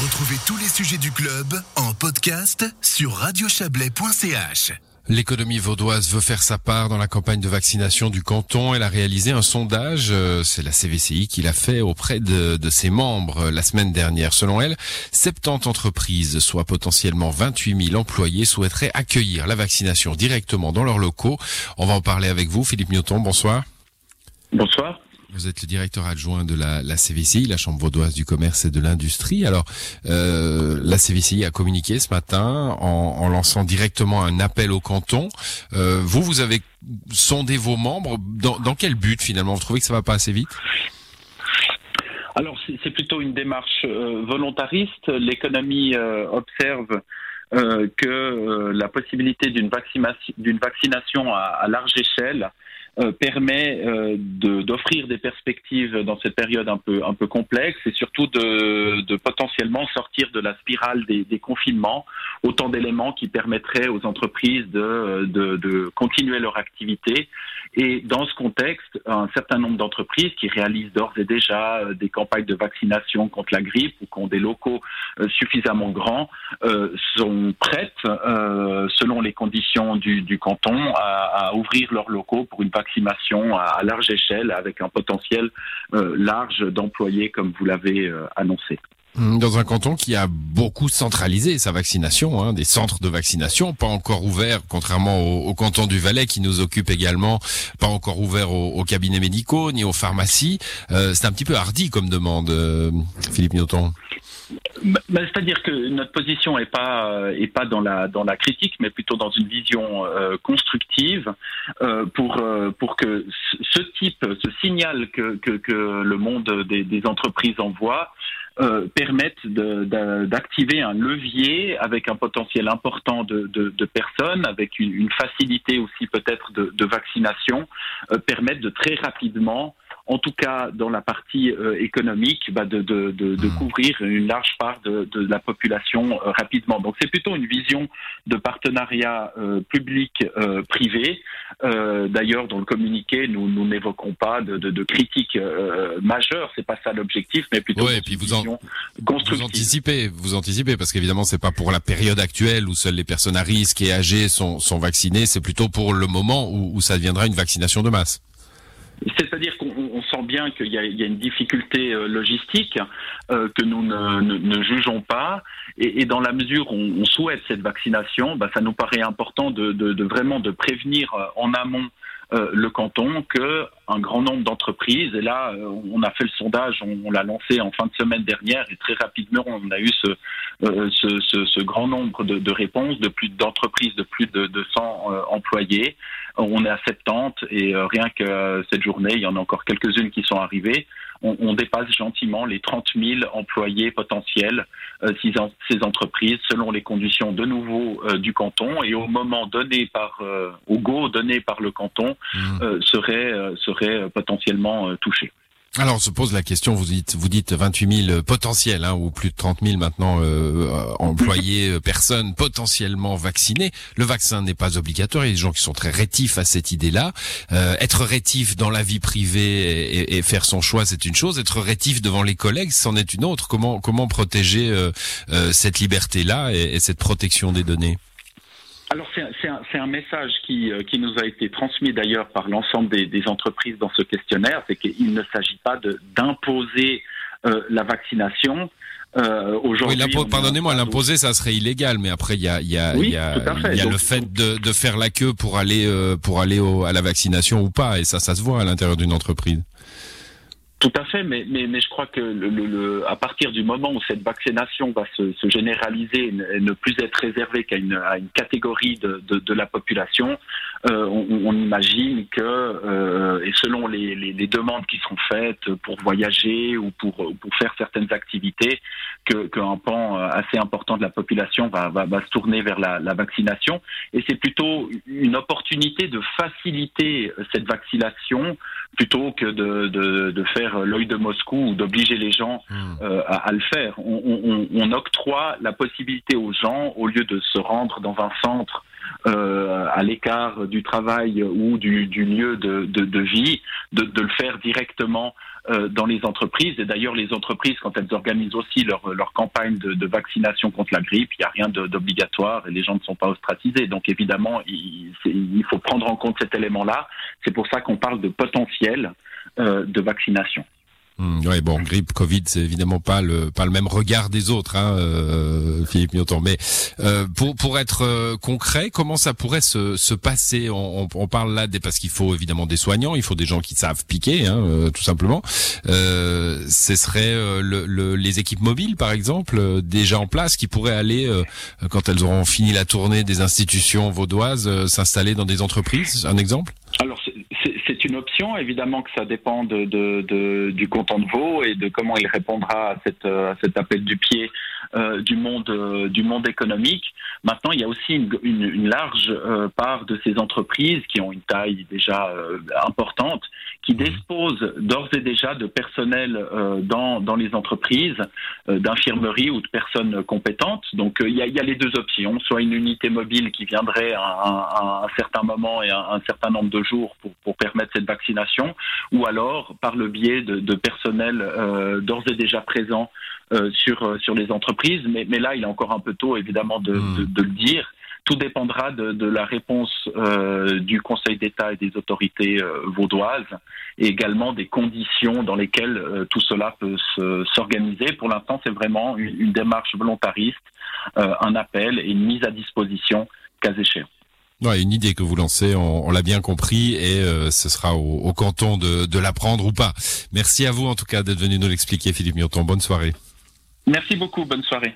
Retrouvez tous les sujets du club en podcast sur radiochablais.ch. L'économie vaudoise veut faire sa part dans la campagne de vaccination du canton. Elle a réalisé un sondage, euh, c'est la CVCI qui l'a fait auprès de, de, ses membres euh, la semaine dernière. Selon elle, 70 entreprises, soit potentiellement 28 000 employés, souhaiteraient accueillir la vaccination directement dans leurs locaux. On va en parler avec vous, Philippe Newton. Bonsoir. Bonsoir. Vous êtes le directeur adjoint de la, la CVCI, la Chambre vaudoise du commerce et de l'industrie. Alors, euh, la CVCI a communiqué ce matin en, en lançant directement un appel au canton. Euh, vous, vous avez sondé vos membres. Dans, dans, quel but finalement? Vous trouvez que ça va pas assez vite? Alors, c'est plutôt une démarche euh, volontariste. L'économie euh, observe euh, que la possibilité d'une vaccination, vaccination à, à large échelle euh, permet euh, d'offrir des perspectives dans cette période un peu, un peu complexe et surtout de, potentiellement sortir de la spirale des, confinements, autant d'éléments qui permettraient aux entreprises de, de, continuer leur activité. Et dans ce contexte, un certain nombre d'entreprises qui réalisent d'ores et déjà euh, des campagnes de vaccination contre la grippe ou qui ont des locaux suffisamment grands sont prêtes, selon les conditions du, canton, à, ouvrir leurs locaux pour une vaccination à, large échelle avec un potentiel euh, large d'employés comme vous l'avez euh, annoncé. Hum, dans un canton qui a beaucoup centralisé sa vaccination, hein, des centres de vaccination, pas encore ouverts, contrairement au, canton du Valais qui nous occupe également, pas encore ouverts aux, cabinets médicaux ni aux pharmacies. Euh, c'est un petit peu hardi comme demande, Philippe Newton. Bah, C'est-à-dire que notre position n'est pas euh, est pas dans la dans la critique, mais plutôt dans une vision euh, constructive euh, pour euh, pour que ce type, ce signal que que, que le monde des, des entreprises envoie euh, permettent d'activer un levier avec un potentiel important de, de, de personnes, avec une, une, facilité aussi peut-être de, de, vaccination, permettent de très rapidement en tout cas dans la partie euh, économique, bah de, de, de, de, mmh. couvrir une large part de, la population euh, rapidement. Donc c'est plutôt une vision de partenariat euh, public-privé. D'ailleurs, dans le communiqué, nous nous n'évoquons pas de, euh, majeures. C'est pas ça l'objectif, mais plutôt ouais, et puis vous, en, vous anticipez, vous anticipez, parce qu'évidemment c'est pas pour la période actuelle où seules les personnes à risque et âgées sont, sont vaccinées. C'est plutôt pour le moment où, où ça deviendra une vaccination de masse. C'est-à-dire qu'on bien qu'il y, y, a une difficulté euh, logistique euh, que nous ne, jugeons pas, et, dans la mesure où on, souhaite cette vaccination, bah, ça nous paraît important de, vraiment de prévenir euh, en amont le canton que un grand nombre d'entreprises, et là on a fait le sondage, on, on l'a lancé en fin de semaine dernière, et très rapidement on a eu ce, euh, ce, ce, ce grand nombre de, de, réponses de plus d'entreprises de plus de 200 employés. On est à 70 et rien que cette journée, il y en a encore quelques-unes qui sont arrivées on, on, dépasse gentiment les 30 000 employés potentiels euh, ces entreprises, selon les conditions de nouveau euh, du canton et au moment donné par euh, au go donné par le canton, mmh. seraient seraient potentiellement touchés. Alors on se pose la question, vous dites, vous dites 28 000 potentiels, hein, ou plus de 30 000 maintenant euh, employés, euh, personnes potentiellement vaccinées. Le vaccin n'est pas obligatoire, il y a des gens qui sont très rétifs à cette idée-là. Euh, être rétif dans la vie privée et, faire son choix, c'est une chose. Être rétif devant les collègues, c'en est une autre. Comment, comment protéger euh, euh cette liberté-là et cette protection des données? Alors c'est un, un, message qui, euh, qui, nous a été transmis d'ailleurs par l'ensemble des, des, entreprises dans ce questionnaire, c'est qu'il ne s'agit pas d'imposer euh, la vaccination. Euh, aujourd'hui, oui, pardonnez-moi, l'imposer, ça serait illégal, mais après il y a, y a, oui, y a, fait. y a le fait de, de, faire la queue pour aller euh, pour aller au, à la vaccination ou pas, et ça, ça se voit à l'intérieur d'une entreprise. Tout à fait, mais, mais, mais je crois que le, le, à partir du moment où cette vaccination va se, se généraliser et ne plus être réservée qu'à une, à une catégorie de, de la population, euh, on, on, imagine que, euh, et selon les, les, les, demandes qui sont faites pour voyager ou pour, pour faire certaines activités, qu'un que pan assez important de la population va, va, va se tourner vers la, la vaccination. Et c'est plutôt une opportunité de faciliter cette vaccination plutôt que de, de, de faire l'œil de Moscou ou d'obliger les gens mmh. euh, à, à, le faire. On, on, on, octroie la possibilité aux gens, au lieu de se rendre dans un centre euh, à l'écart du travail ou du, lieu de, vie, de, le faire directement dans les entreprises. Et d'ailleurs, les entreprises, quand elles organisent aussi leur, campagne de, vaccination contre la grippe, il n'y a rien d'obligatoire et les gens ne sont pas ostracisés. Donc évidemment, il, il faut prendre en compte cet élément-là. C'est pour ça qu'on parle de potentiel de vaccination. Hmm, ouais, bon, grippe, Covid, c'est évidemment pas le pas le même regard des autres, hein, euh, Philippe Mioton. Mais euh, pour pour être euh, concret, comment ça pourrait se, se passer? On, on, parle là des parce qu'il faut évidemment des soignants, il faut des gens qui savent piquer, hein, euh, tout simplement. Euh, ce serait le, le, les équipes mobiles, par exemple, déjà en place, qui pourraient aller quand elles auront fini la tournée des institutions vaudoises, s'installer dans des entreprises. Un exemple? Alors c'est une option. Évidemment que ça dépend de, de, de, du canton de Vaud et de comment il répondra à, cette, à cet appel du pied euh, du, monde, euh, du monde économique. Maintenant, il y a aussi une, une, une large euh, part de ces entreprises qui ont une taille déjà euh, importante, qui mmh. disposent d'ores et déjà de personnel dans, dans les entreprises, d'infirmerie ou de personnes compétentes. Donc, il y, a, il y, a, les deux options, soit une unité mobile qui viendrait à, à, un certain moment et à un certain nombre de jours pour, pour permettre cette vaccination, ou alors par le biais de, de personnel euh, d'ores et déjà présent euh, sur, euh, sur les entreprises. Mais, mais, là, il est encore un peu tôt, évidemment, de, hmm. de, de le dire. Tout dépendra de, de la réponse euh, du Conseil d'État et des autorités euh, vaudoises et également des conditions dans lesquelles euh, tout cela peut s'organiser. Pour l'instant, c'est vraiment une, une, démarche volontariste, un appel et une mise à disposition cas échéant. Ouais, une idée que vous lancez, on, l'a bien compris, et euh, ce sera au, au canton de, de l'apprendre ou pas. Merci à vous en tout cas d'être venu nous l'expliquer, Philippe Mioton. Bonne soirée. Merci beaucoup, bonne soirée.